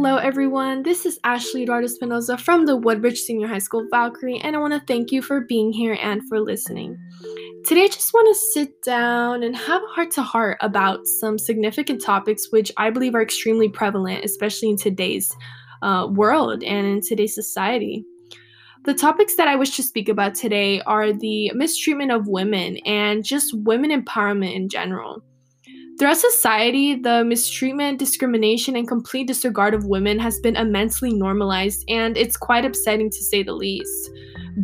Hello, everyone. This is Ashley Eduardo Espinoza from the Woodbridge Senior High School Valkyrie, and I want to thank you for being here and for listening. Today, I just want to sit down and have a heart to heart about some significant topics which I believe are extremely prevalent, especially in today's uh, world and in today's society. The topics that I wish to speak about today are the mistreatment of women and just women empowerment in general. Throughout society, the mistreatment, discrimination, and complete disregard of women has been immensely normalized, and it's quite upsetting to say the least.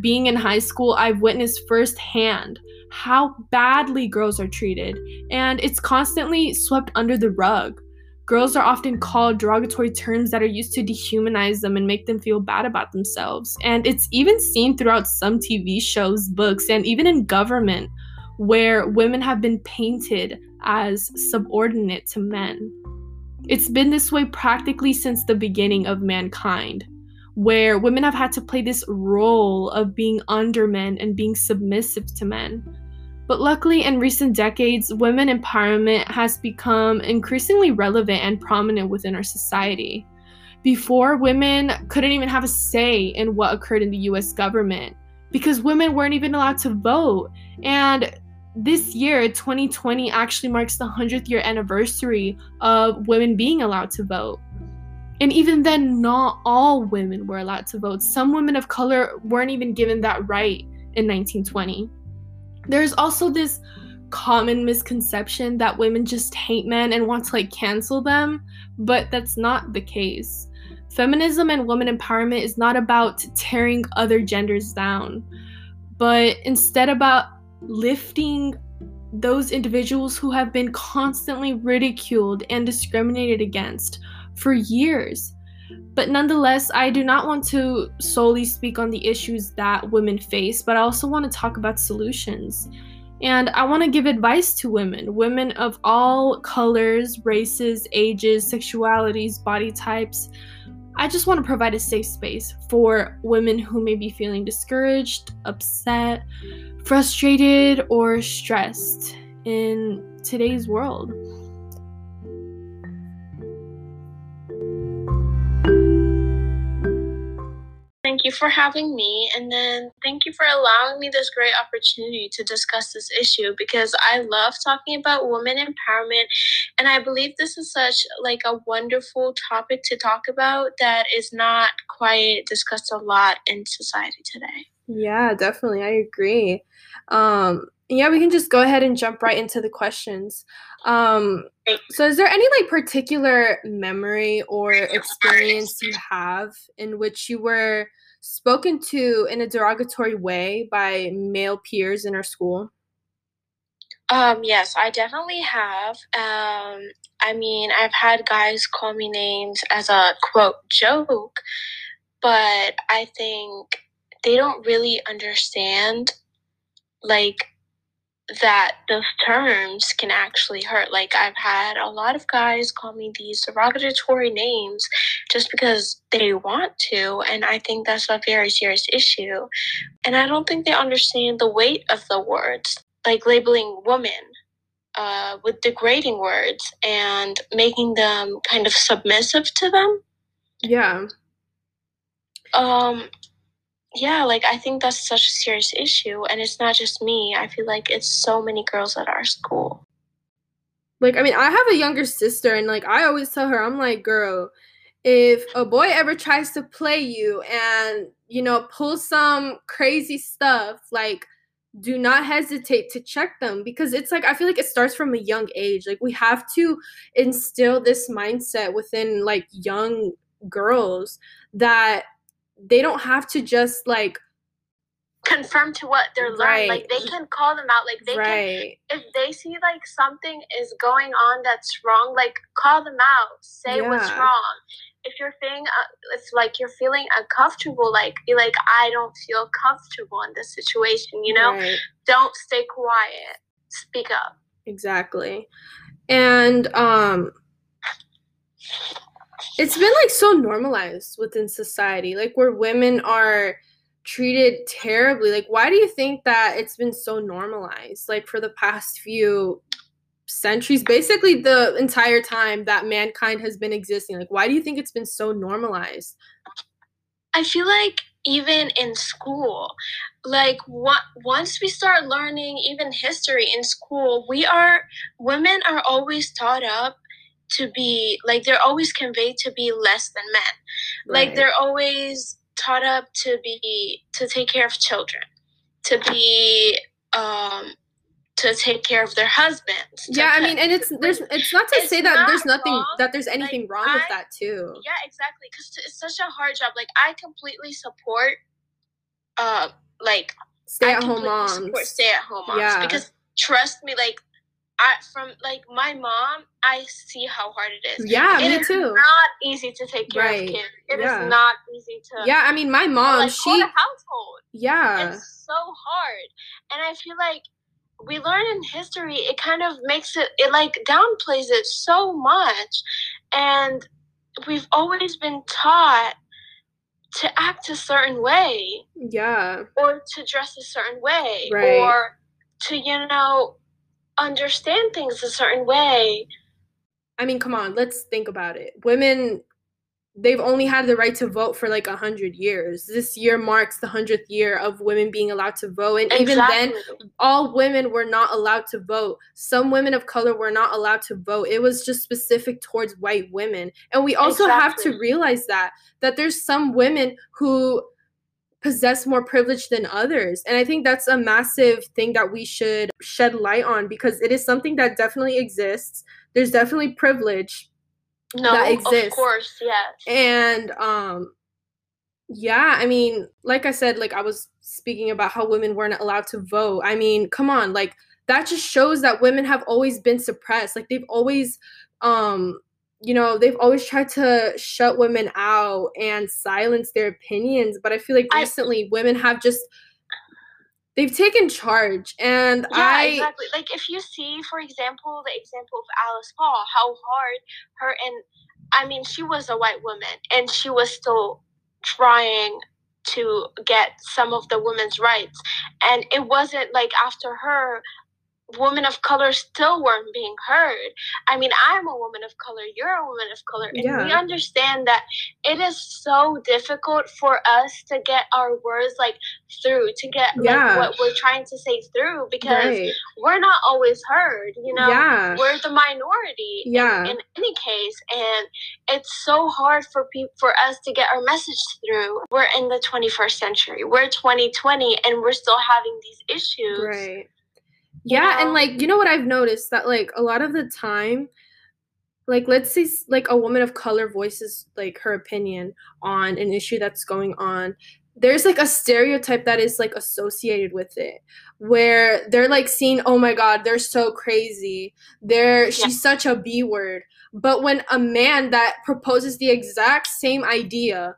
Being in high school, I've witnessed firsthand how badly girls are treated, and it's constantly swept under the rug. Girls are often called derogatory terms that are used to dehumanize them and make them feel bad about themselves. And it's even seen throughout some TV shows, books, and even in government, where women have been painted as subordinate to men. It's been this way practically since the beginning of mankind, where women have had to play this role of being under men and being submissive to men. But luckily, in recent decades, women empowerment has become increasingly relevant and prominent within our society. Before, women couldn't even have a say in what occurred in the US government because women weren't even allowed to vote. And this year, 2020, actually marks the 100th year anniversary of women being allowed to vote. And even then, not all women were allowed to vote. Some women of color weren't even given that right in 1920. There's also this common misconception that women just hate men and want to like cancel them, but that's not the case. Feminism and woman empowerment is not about tearing other genders down, but instead about lifting those individuals who have been constantly ridiculed and discriminated against for years. But nonetheless, I do not want to solely speak on the issues that women face, but I also want to talk about solutions. And I want to give advice to women, women of all colors, races, ages, sexualities, body types. I just want to provide a safe space for women who may be feeling discouraged, upset, frustrated, or stressed in today's world. Thank you for having me, and then thank you for allowing me this great opportunity to discuss this issue because I love talking about women empowerment, and I believe this is such like a wonderful topic to talk about that is not quite discussed a lot in society today. Yeah, definitely, I agree. Um, yeah, we can just go ahead and jump right into the questions. Um, so, is there any like particular memory or experience you have in which you were spoken to in a derogatory way by male peers in our school? Um, yes, I definitely have. Um, I mean, I've had guys call me names as a quote joke, but I think they don't really understand like that those terms can actually hurt. Like I've had a lot of guys call me these derogatory names just because they want to, and I think that's a very serious issue. And I don't think they understand the weight of the words, like labeling women uh, with degrading words and making them kind of submissive to them. Yeah. Um, yeah, like I think that's such a serious issue. And it's not just me. I feel like it's so many girls at our school. Like, I mean, I have a younger sister, and like, I always tell her, I'm like, girl, if a boy ever tries to play you and, you know, pull some crazy stuff, like, do not hesitate to check them because it's like I feel like it starts from a young age. Like we have to instill this mindset within like young girls that they don't have to just like confirm to what they're learning. Like they can call them out. Like they right. can, if they see like something is going on that's wrong, like call them out. Say yeah. what's wrong. If you're feeling, uh, it's like you're feeling uncomfortable. Like be like, I don't feel comfortable in this situation. You know, right. don't stay quiet. Speak up. Exactly, and um it's been like so normalized within society, like where women are treated terribly. Like, why do you think that it's been so normalized? Like for the past few centuries, basically the entire time that mankind has been existing. Like, why do you think it's been so normalized? I feel like even in school, like what once we start learning even history in school, we are women are always taught up to be like they're always conveyed to be less than men. Right. Like they're always taught up to be to take care of children, to be um to take care of their husbands. Yeah, I mean, and it's there's it's not to it's say that there's nothing wrong. that there's anything like, wrong I, with that too. Yeah, exactly. Because it's such a hard job. Like I completely support, uh, like stay at home moms. Support stay at home moms. Yeah. Because trust me, like I from like my mom, I see how hard it is. Yeah, it me too. It's not easy to take care right. of kids. It yeah. is not easy to. Yeah, I mean, my mom, like, she household. Yeah, it's so hard, and I feel like we learn in history it kind of makes it it like downplays it so much and we've always been taught to act a certain way yeah or to dress a certain way right. or to you know understand things a certain way i mean come on let's think about it women they've only had the right to vote for like a hundred years. This year marks the hundredth year of women being allowed to vote, and exactly. even then, all women were not allowed to vote. Some women of color were not allowed to vote. It was just specific towards white women, and we also exactly. have to realize that that there's some women who possess more privilege than others and i think that's a massive thing that we should shed light on because it is something that definitely exists there's definitely privilege no, that exists. Of course, yes. And um yeah, I mean, like I said, like I was speaking about how women weren't allowed to vote. I mean, come on, like that just shows that women have always been suppressed. Like they've always um you know, they've always tried to shut women out and silence their opinions, but I feel like recently I, women have just they've taken charge and yeah, I exactly. Like if you see for example the example of alice paul how hard her and i mean she was a white woman and she was still trying to get some of the women's rights and it wasn't like after her women of color still weren't being heard. I mean, I'm a woman of color, you're a woman of color, and yeah. we understand that it is so difficult for us to get our words like through, to get yeah. like what we're trying to say through because right. we're not always heard, you know? Yeah. We're the minority yeah. in, in any case. And it's so hard for people for us to get our message through. We're in the 21st century. We're 2020 and we're still having these issues. Right yeah, and like you know what I've noticed? That like a lot of the time like let's say like a woman of color voices like her opinion on an issue that's going on there's like a stereotype that is like associated with it where they're like seeing oh my god they're so crazy. They're yeah. she's such a b word. But when a man that proposes the exact same idea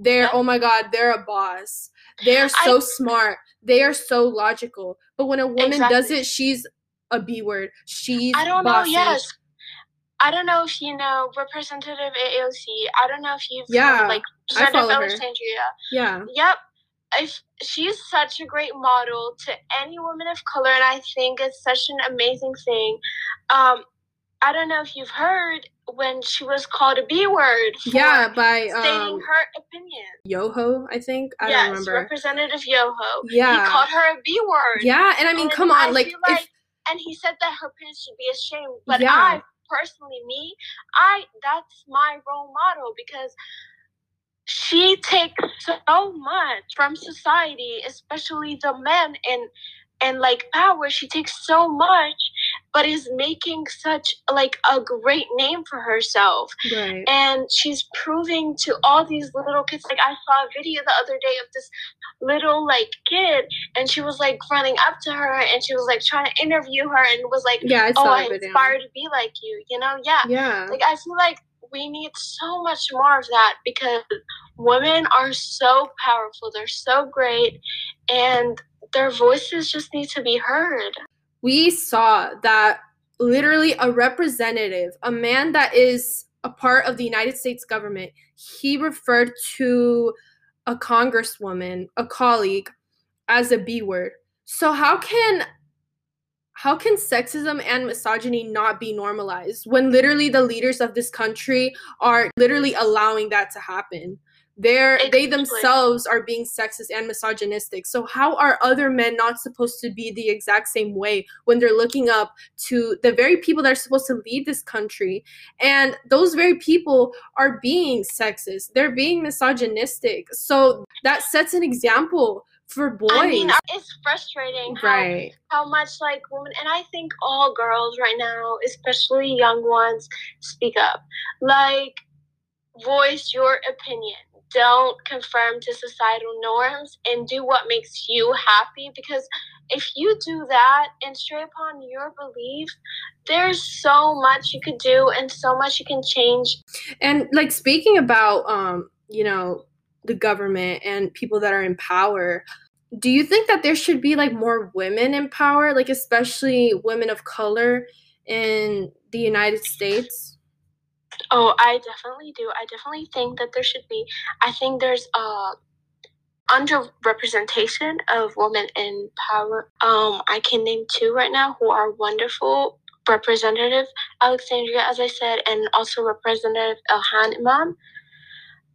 they're yeah. oh my god they're a boss. They're so I, smart. They are so logical but when a woman exactly. does it, she's a B word. She's I don't bossy. know. Yes, I don't know if you know Representative AOC. I don't know if you've yeah, heard, like Representative Alexandria. Yeah. Yep. If she's such a great model to any woman of color, and I think it's such an amazing thing. Um, I don't know if you've heard when she was called a B word. yeah, by um, stating her opinion. Yoho, I think. I yes, don't remember. Representative Yoho. Yeah. He called her a B word. Yeah, and I mean, and come on, I like, like if, and he said that her parents should be ashamed. But yeah. I personally, me, I that's my role model because she takes so much from society, especially the men and and like power she takes so much but is making such like a great name for herself. Right. and she's proving to all these little kids like i saw a video the other day of this little like kid and she was like running up to her and she was like trying to interview her and was like yeah I oh i inspired to be like you you know? Yeah. Yeah. Like i feel like we need so much more of that because women are so powerful they're so great and their voices just need to be heard. We saw that literally a representative, a man that is a part of the United States government, he referred to a congresswoman, a colleague, as a B word. So how can how can sexism and misogyny not be normalized when literally the leaders of this country are literally allowing that to happen? They're they themselves are being sexist and misogynistic. So how are other men not supposed to be the exact same way when they're looking up to the very people that are supposed to lead this country? And those very people are being sexist. They're being misogynistic. So that sets an example for boys. I mean, it's frustrating how, right. how much like women, and I think all girls right now, especially young ones, speak up. Like, voice your opinion. Don't conform to societal norms and do what makes you happy because if you do that and stray upon your belief, there's so much you could do and so much you can change. And like speaking about um, you know, the government and people that are in power do you think that there should be like more women in power like especially women of color in the united states oh i definitely do. I definitely think that there should be i think there's a underrepresentation of women in power. Um i can name two right now who are wonderful. Representative alexandria as i said and also representative Ilhan Omar.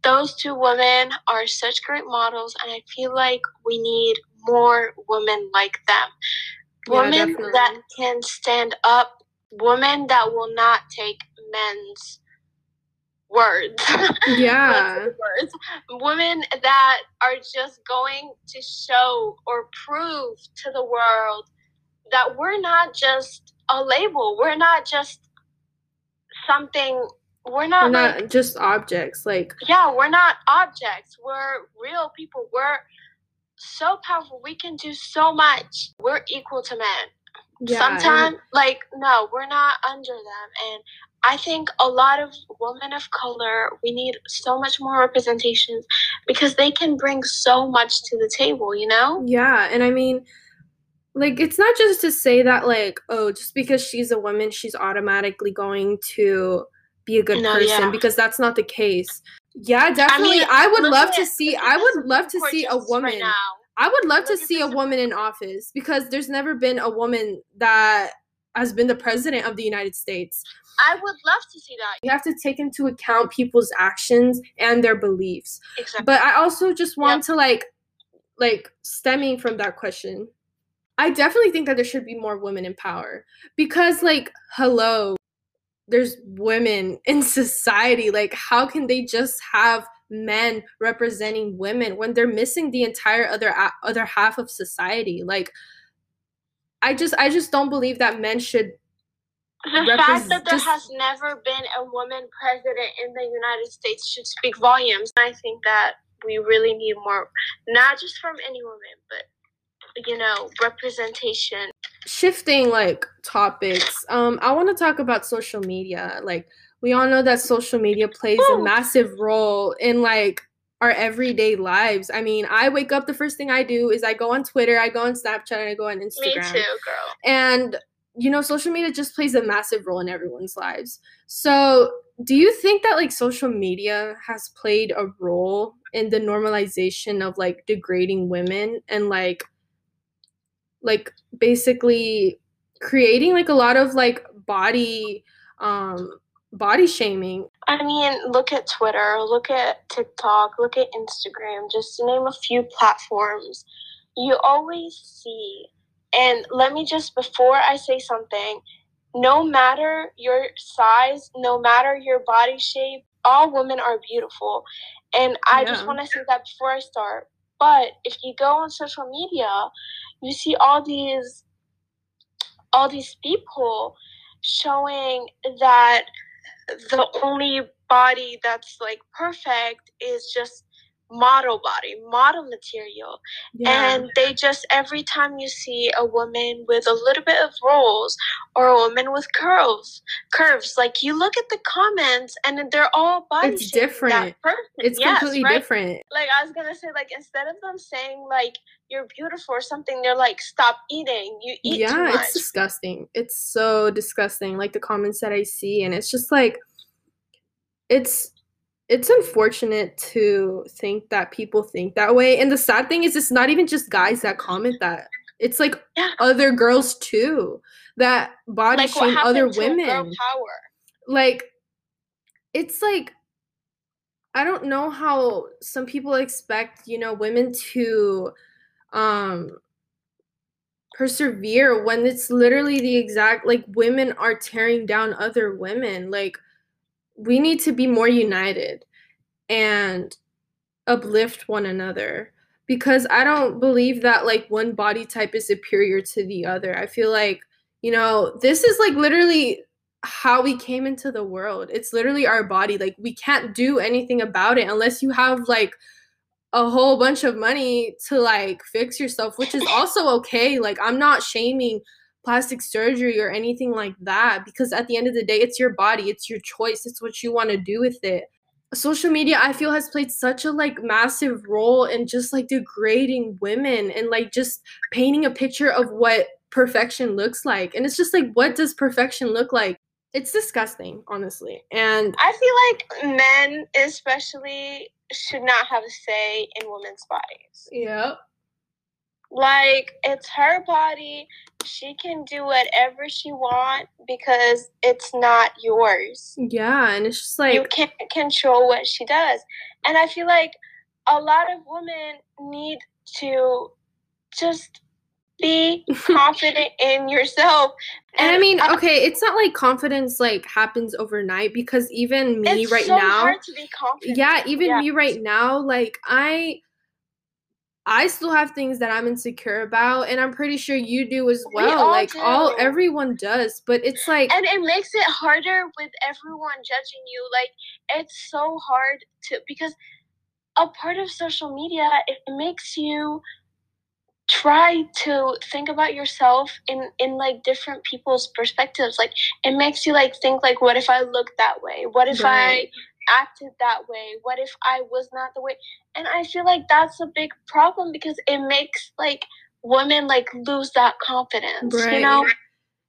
Those two women are such great models, and I feel like we need more women like them. Women yeah, that can stand up, women that will not take men's words. Yeah. words. Women that are just going to show or prove to the world that we're not just a label. We're not just something we're not, we're not like, just objects like yeah we're not objects we're real people we're so powerful we can do so much we're equal to men yeah, sometimes like no we're not under them and i think a lot of women of color we need so much more representation because they can bring so much to the table you know yeah and i mean like it's not just to say that like oh just because she's a woman she's automatically going to be a good no, person yeah. because that's not the case. Yeah, definitely. I, mean, I would love to see. I would love to see a woman. Right I would love to see a woman in office because there's never been a woman that has been the president of the United States. I would love to see that. You have to take into account people's actions and their beliefs. Exactly. But I also just want yep. to like like stemming from that question. I definitely think that there should be more women in power because like hello, there's women in society like how can they just have men representing women when they're missing the entire other other half of society like i just i just don't believe that men should the fact that there just, has never been a woman president in the united states should speak volumes. I think that we really need more not just from any woman but you know representation. Shifting like topics um i want to talk about social media. Like we all know that social media plays Ooh. a massive role in like our everyday lives. I mean i wake up the first thing i do is i go on twitter i go on snapchat and i go on instagram. me too girl. And you know social media just plays a massive role in everyone's lives. So do you think that like social media has played a role in the normalization of like degrading women and like like basically creating like a lot of like body um body shaming. I mean, look at Twitter, look at TikTok, look at Instagram, just to name a few platforms. You always see, and let me just, before I say something, no matter your size, no matter your body shape, all women are beautiful. And I yeah. just want to say that before I start. But if you go on social media, you see all these all these people showing that the only body that's like perfect is just model body, model material. Yeah. And they just, every time you see a woman with a little bit of rolls or a woman with curves, curves, like you look at the comments and they're all body It's different. It's yes, completely right? different. Like I was going to say, like, instead of them saying, like, you're beautiful or something, they're like, stop eating. You eat yeah, it's disgusting. It's so disgusting. Like the comments that I see. And it's just like, it's it's unfortunate to think that people think that way. And the sad thing is, it's not even just guys that comment that. It's like Yeah. other girls too that body Like shame other women. power? Like it's like I don't know how some people expect, you know, women to um persevere when it's literally the exact like women are tearing down other women. Like we need to be more united and uplift one another because I don't believe that like one body type is superior to the other. I feel like, you know, this is like literally how we came into the world. It's literally our body. Like we can't do anything about it unless you have like a whole bunch of money to like fix yourself, which is also okay. Like I'm not shaming plastic surgery or anything like that because at the end of the day it's your body, it's your choice, it's what you want to do with it. Social media I feel has played such a like massive role in just like degrading women and like just painting a picture of what perfection looks like. And it's just like what does perfection look like? It's disgusting, honestly. And I feel like men, especially, should not have a say in women's bodies. yeah, Like it's her body. She can do whatever she want because it's not yours. yeah, and it's just like you can't control what she does. And I feel like a lot of women need to just be confident in yourself. And I mean, okay, it's not like confidence like happens overnight because even me it's right so now, hard to be confident. yeah, even Yeah. me right now, like I I still have things that I'm insecure about and I'm pretty sure you do as We well. all like all everyone does, but it's like and it makes it harder with everyone judging you like it's so hard to because a part of social media it makes you try to think about yourself in in like different people's perspectives like it makes you like think like what if i look that way what if Right. i acted that way what if i was not the way and i feel like that's a big problem because it makes like women like lose that confidence you know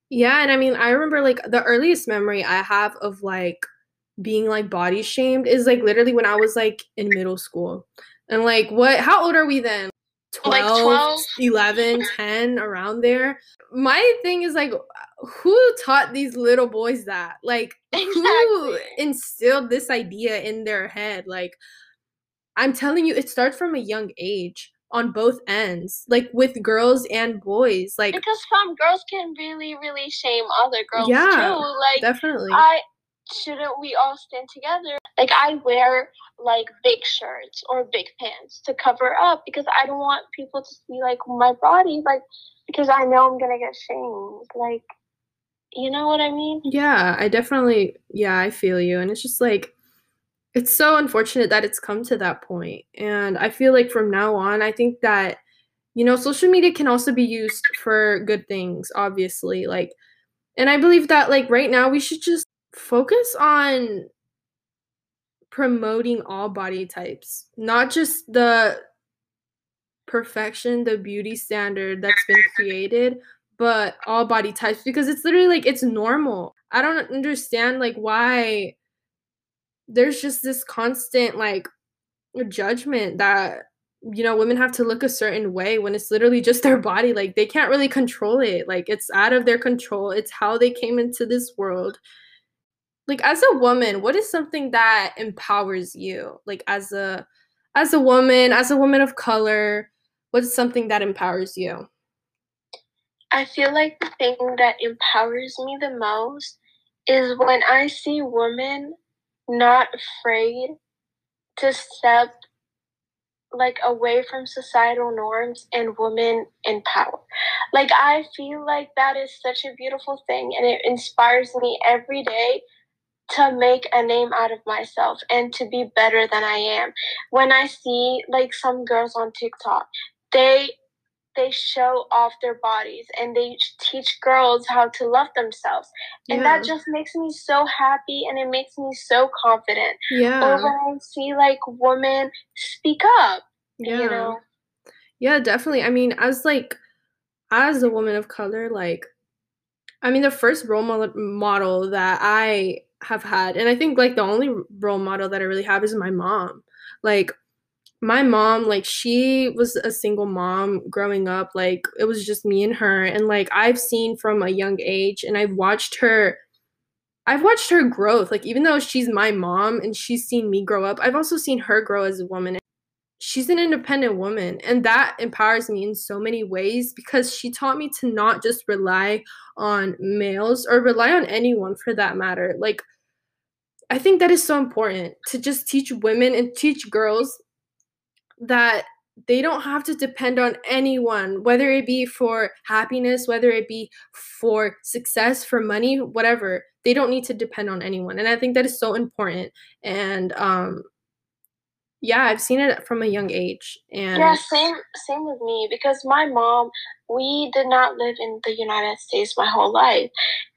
Yeah, and I mean, I remember like the earliest memory I have of like being like body shamed is like literally when I was like in middle school. And like what how old are we then? 12, Like 12? 11, 10 around there. My thing is like who taught these little boys that? Like who instilled this idea in their head? Like I'm telling you it starts from a young age on both ends, like with girls and boys. Like because some girls can really really shame other girls Yeah, too like definitely. i shouldn't we all stand together like i wear like big shirts or big pants to cover up because i don't want people to see like my body like because i know i'm gonna get shamed like you know what i mean Yeah, I definitely, yeah, I feel you. And it's just like, it's so unfortunate that it's come to that point. And I feel like from now on, I think that, you know, social media can also be used for good things, obviously. Like, and I believe that, like, right now, we should just focus on promoting all body types, not just the perfection, the beauty standard that's been created, but all body types because it's literally like it's normal. I don't understand like why there's just this constant like judgment that you know women have to look a certain way when it's literally just their body. Like they can't really control it. Like it's out of their control. It's how they came into this world like as a woman what is something that empowers you like as a as a woman as a woman of color what is something that empowers you I feel like the thing that empowers me the most is when I see women not afraid to step like away from societal norms and women in power. Like I feel like that is such a beautiful thing and it inspires me every day to make a name out of myself and to be better than I am. When I see like some girls on TikTok, they they show off their bodies and they teach girls how to love themselves. And that just makes me so happy and it makes me so confident. Or yeah when I see like women speak up, yeah you know. Yeah, definitely. I mean, as like as a woman of color, like I mean, the first role model that I have had, and I think like the only role model that I really have is my mom. Like my mom like she was a single mom growing up like it was just me and her and like i've seen from a young age and i've watched her i've watched her growth like even though she's my mom and she's seen me grow up i've also seen her grow as a woman she's an independent woman and that empowers me in so many ways because she taught me to not just rely on males or rely on anyone for that matter like i think that is so important to just teach women and teach girls that they don't have to depend on anyone, whether it be for happiness, whether it be for success, for money, whatever. They don't need to depend on anyone. And I think that is so important. And um yeah, I've seen it from a young age. And yeah, same same with me because my mom, we did not live in the United States my whole life.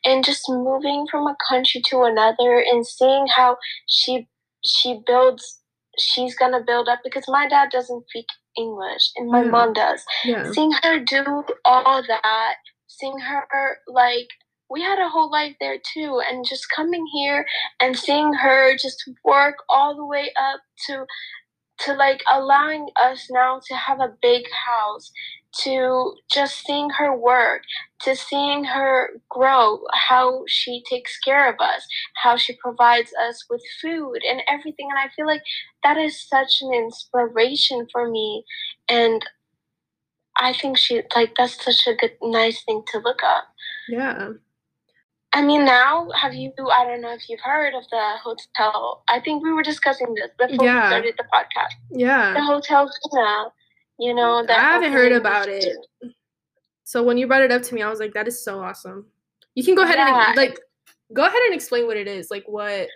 And just moving from a country to another and seeing how she she builds she's gonna build up because my dad doesn't speak English and my Yeah. mom does. yeah. Seeing her do all that, seeing her like we had a whole life there too, and just coming here and seeing her just work all the way up to to like allowing us now to have a big house to just seeing her work to seeing her grow how she takes care of us how she provides us with food and everything. And i feel like that is such an inspiration for me. And i think she like that's such a good nice thing to look up. Yeah. I mean, now have you? I don't know if you've heard of the hotel. I think we were discussing this before Yeah. we started the podcast. Yeah, the hotel Zena, you know. That I haven't heard about it. So when you brought it up to me, I was like, that is so awesome. You can go ahead Yeah. and like go ahead and explain what it is. Like what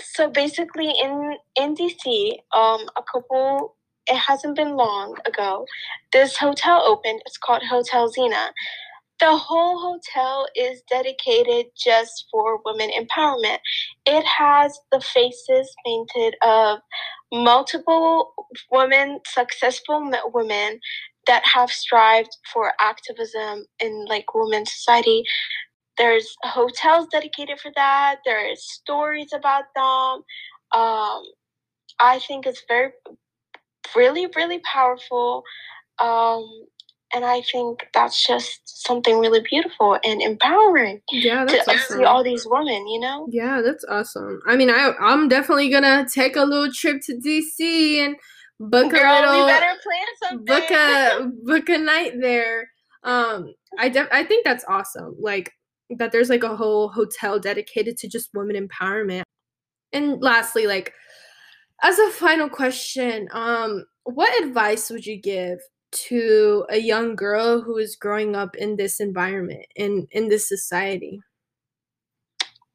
So basically, in in DC, um, a couple. It hasn't been long ago. This hotel opened. It's called Hotel Zena. The whole hotel is dedicated just for women empowerment. It has the faces painted of multiple women, successful women that have strived for activism in like women's society. There's hotels dedicated for that. There's stories about them. Um, I think it's very, really, really powerful. Um, and I think that's just something really beautiful and empowering Yeah, to that's see awesome. all these women, you know? Yeah, that's awesome. I mean, I I'm definitely gonna take a little trip to DC and book a little we better plan something. book a book a night there. Um, I def- I think that's awesome. Like that, there's like a whole hotel dedicated to just women empowerment. And lastly, like as a final question, um, what advice would you give to a young girl who is growing up in this environment in in this society?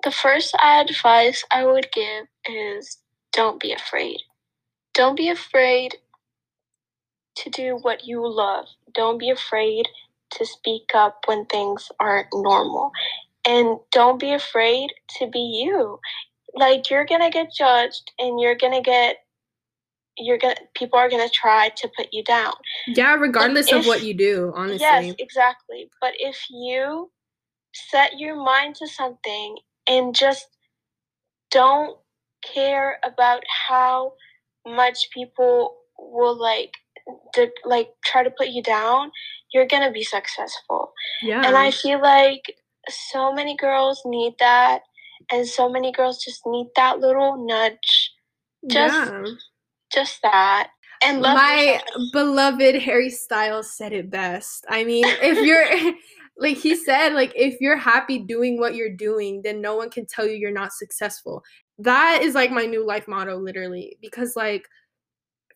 the first advice I would give is don't be afraid. Don't be afraid to do what you love. Don't be afraid to speak up when things aren't normal. And don't be afraid to be you. Like you're to get judged and you're to get you're to people are to try to put you down. Yeah, regardless of what you do, honestly. Yes, exactly. But if you set your mind to something and just don't care about how much people will like de- like try to put you down, you're to be successful. Yeah. And I feel like so many girls need that and so many girls just need that little nudge, just yeah. Just that. And My beloved Harry Styles said it best. I mean, if you're like he said, like if you're happy doing what you're doing, then no one can tell you you're not successful. That is like my new life motto, literally. Because like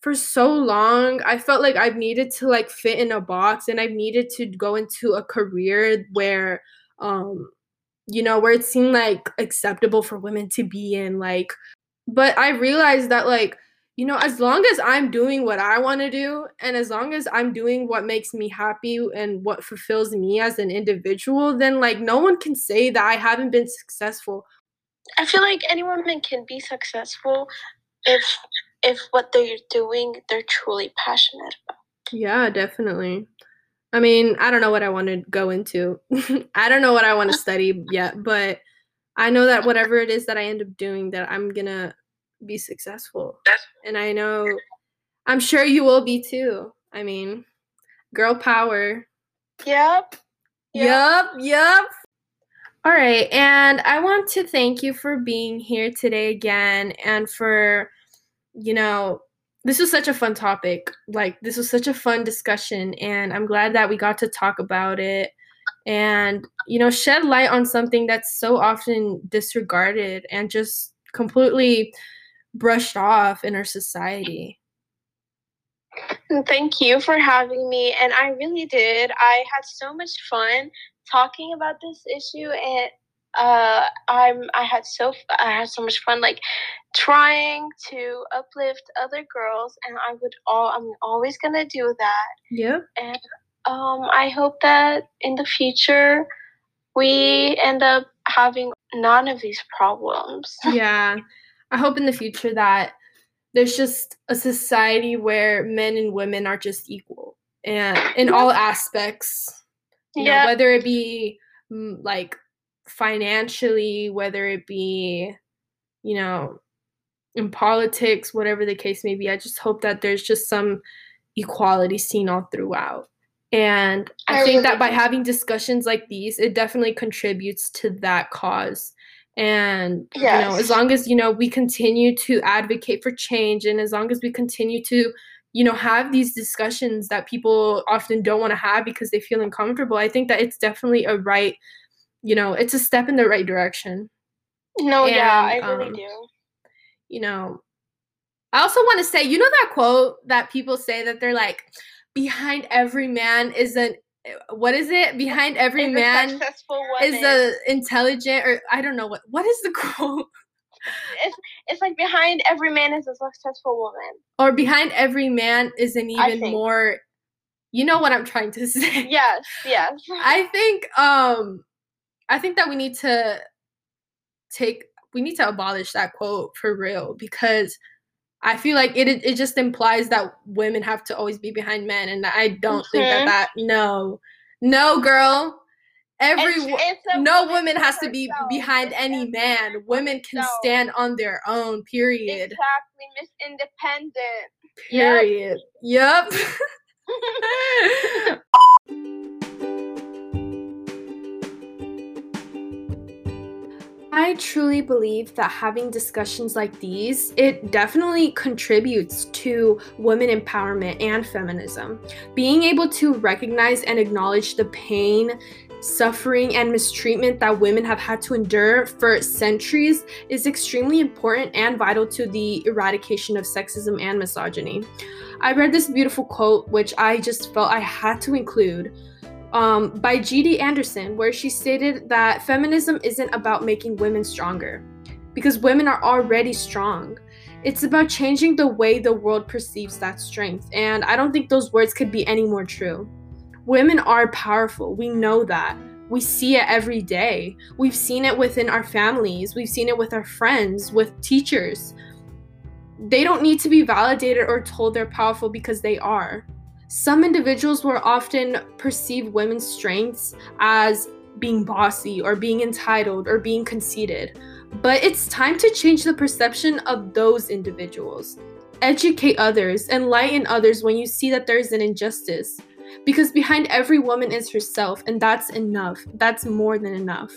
for so long, I felt like I've needed to like fit in a box and I've needed to go into a career where um you know, where it seemed like acceptable for women to be in like but I realized that like you know, as long as I'm doing what I want to do and as long as I'm doing what makes me happy and what fulfills me as an individual, then like no one can say that I haven't been successful. I feel like any woman can be successful if if what they're doing they're truly passionate about. Yeah, definitely. I mean, I don't know what I want to go into. I don't know what I want to study yet, but I know that whatever it is that I end up doing that I'm going to be successful. And I know I'm sure you will be too. I mean, girl power. Yep. Yep, yep. All right, and I want to thank you for being here today again and for you know, this was such a fun topic. Like this was such a fun discussion and I'm glad that we got to talk about it and you know shed light on something that's so often disregarded and just completely brushed off in our society. Thank you for having me. And I really did. I had so much fun talking about this issue and uh, I'm I had so I had so much fun like trying to uplift other girls and I would all I'm always gonna do that. Yeah. And um, I hope that in the future we end up having none of these problems. yeah. I hope in the future that there's just a society where men and women are just equal and in all aspects. You yeah. Know, whether it be mm, like financially, whether it be, you know, in politics, whatever the case may be. I just hope that there's just some equality seen all throughout. And I, I think really that by having discussions like these, it definitely contributes to that cause. And yes. you know, as long as you know we continue to advocate for change, and as long as we continue to, you know, have these discussions that people often don't want to have because they feel uncomfortable, I think that it's definitely a right, you know, it's a step in the right direction. No, and, yeah, I really um, do. You know, I also want to say, you know, that quote that people say that they're like, behind every man is an what is it? Behind every is man is a intelligent or I don't know what what is the quote? It's it's like behind every man is a successful woman. Or behind every man is an even more you know what I'm trying to say. Yes, yes. I think um I think that we need to take we need to abolish that quote for real because I feel like it it just implies that women have to always be behind men, and I don't mm-hmm. think that mm-hmm. that no, no, girl. Every it's, it's no woman has to be behind any man. Women can stand on their own. Period. Exactly, Miss Independent. Period. Yep. yep. I truly believe that having discussions like these, it definitely contributes to women empowerment and feminism. Being able to recognize and acknowledge the pain, suffering, and mistreatment that women have had to endure for centuries is extremely important and vital to the eradication of sexism and misogyny. I read this beautiful quote, which I just felt I had to include um, by G.D. Anderson, where she stated that feminism isn't about making women stronger, because women are already strong. It's about changing the way the world perceives that strength, and I don't think those words could be any more true. Women are powerful, we know that. We see it every day. We've seen it within our families, we've seen it with our friends, with teachers. They don't need to be validated or told they're powerful because they are. Some individuals will often perceive women's strengths as being bossy or being entitled or being conceited. But it's time to change the perception of those individuals. Educate others, enlighten others when you see that there is an injustice. Because behind every woman is herself, and that's enough. That's more than enough.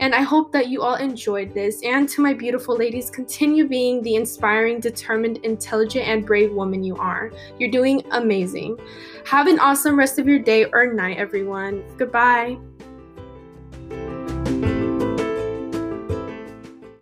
And I hope that you all enjoyed this. And to my beautiful ladies, continue being the inspiring, determined, intelligent, and brave woman you are. You're doing amazing. Have an awesome rest of your day or night, everyone. Goodbye.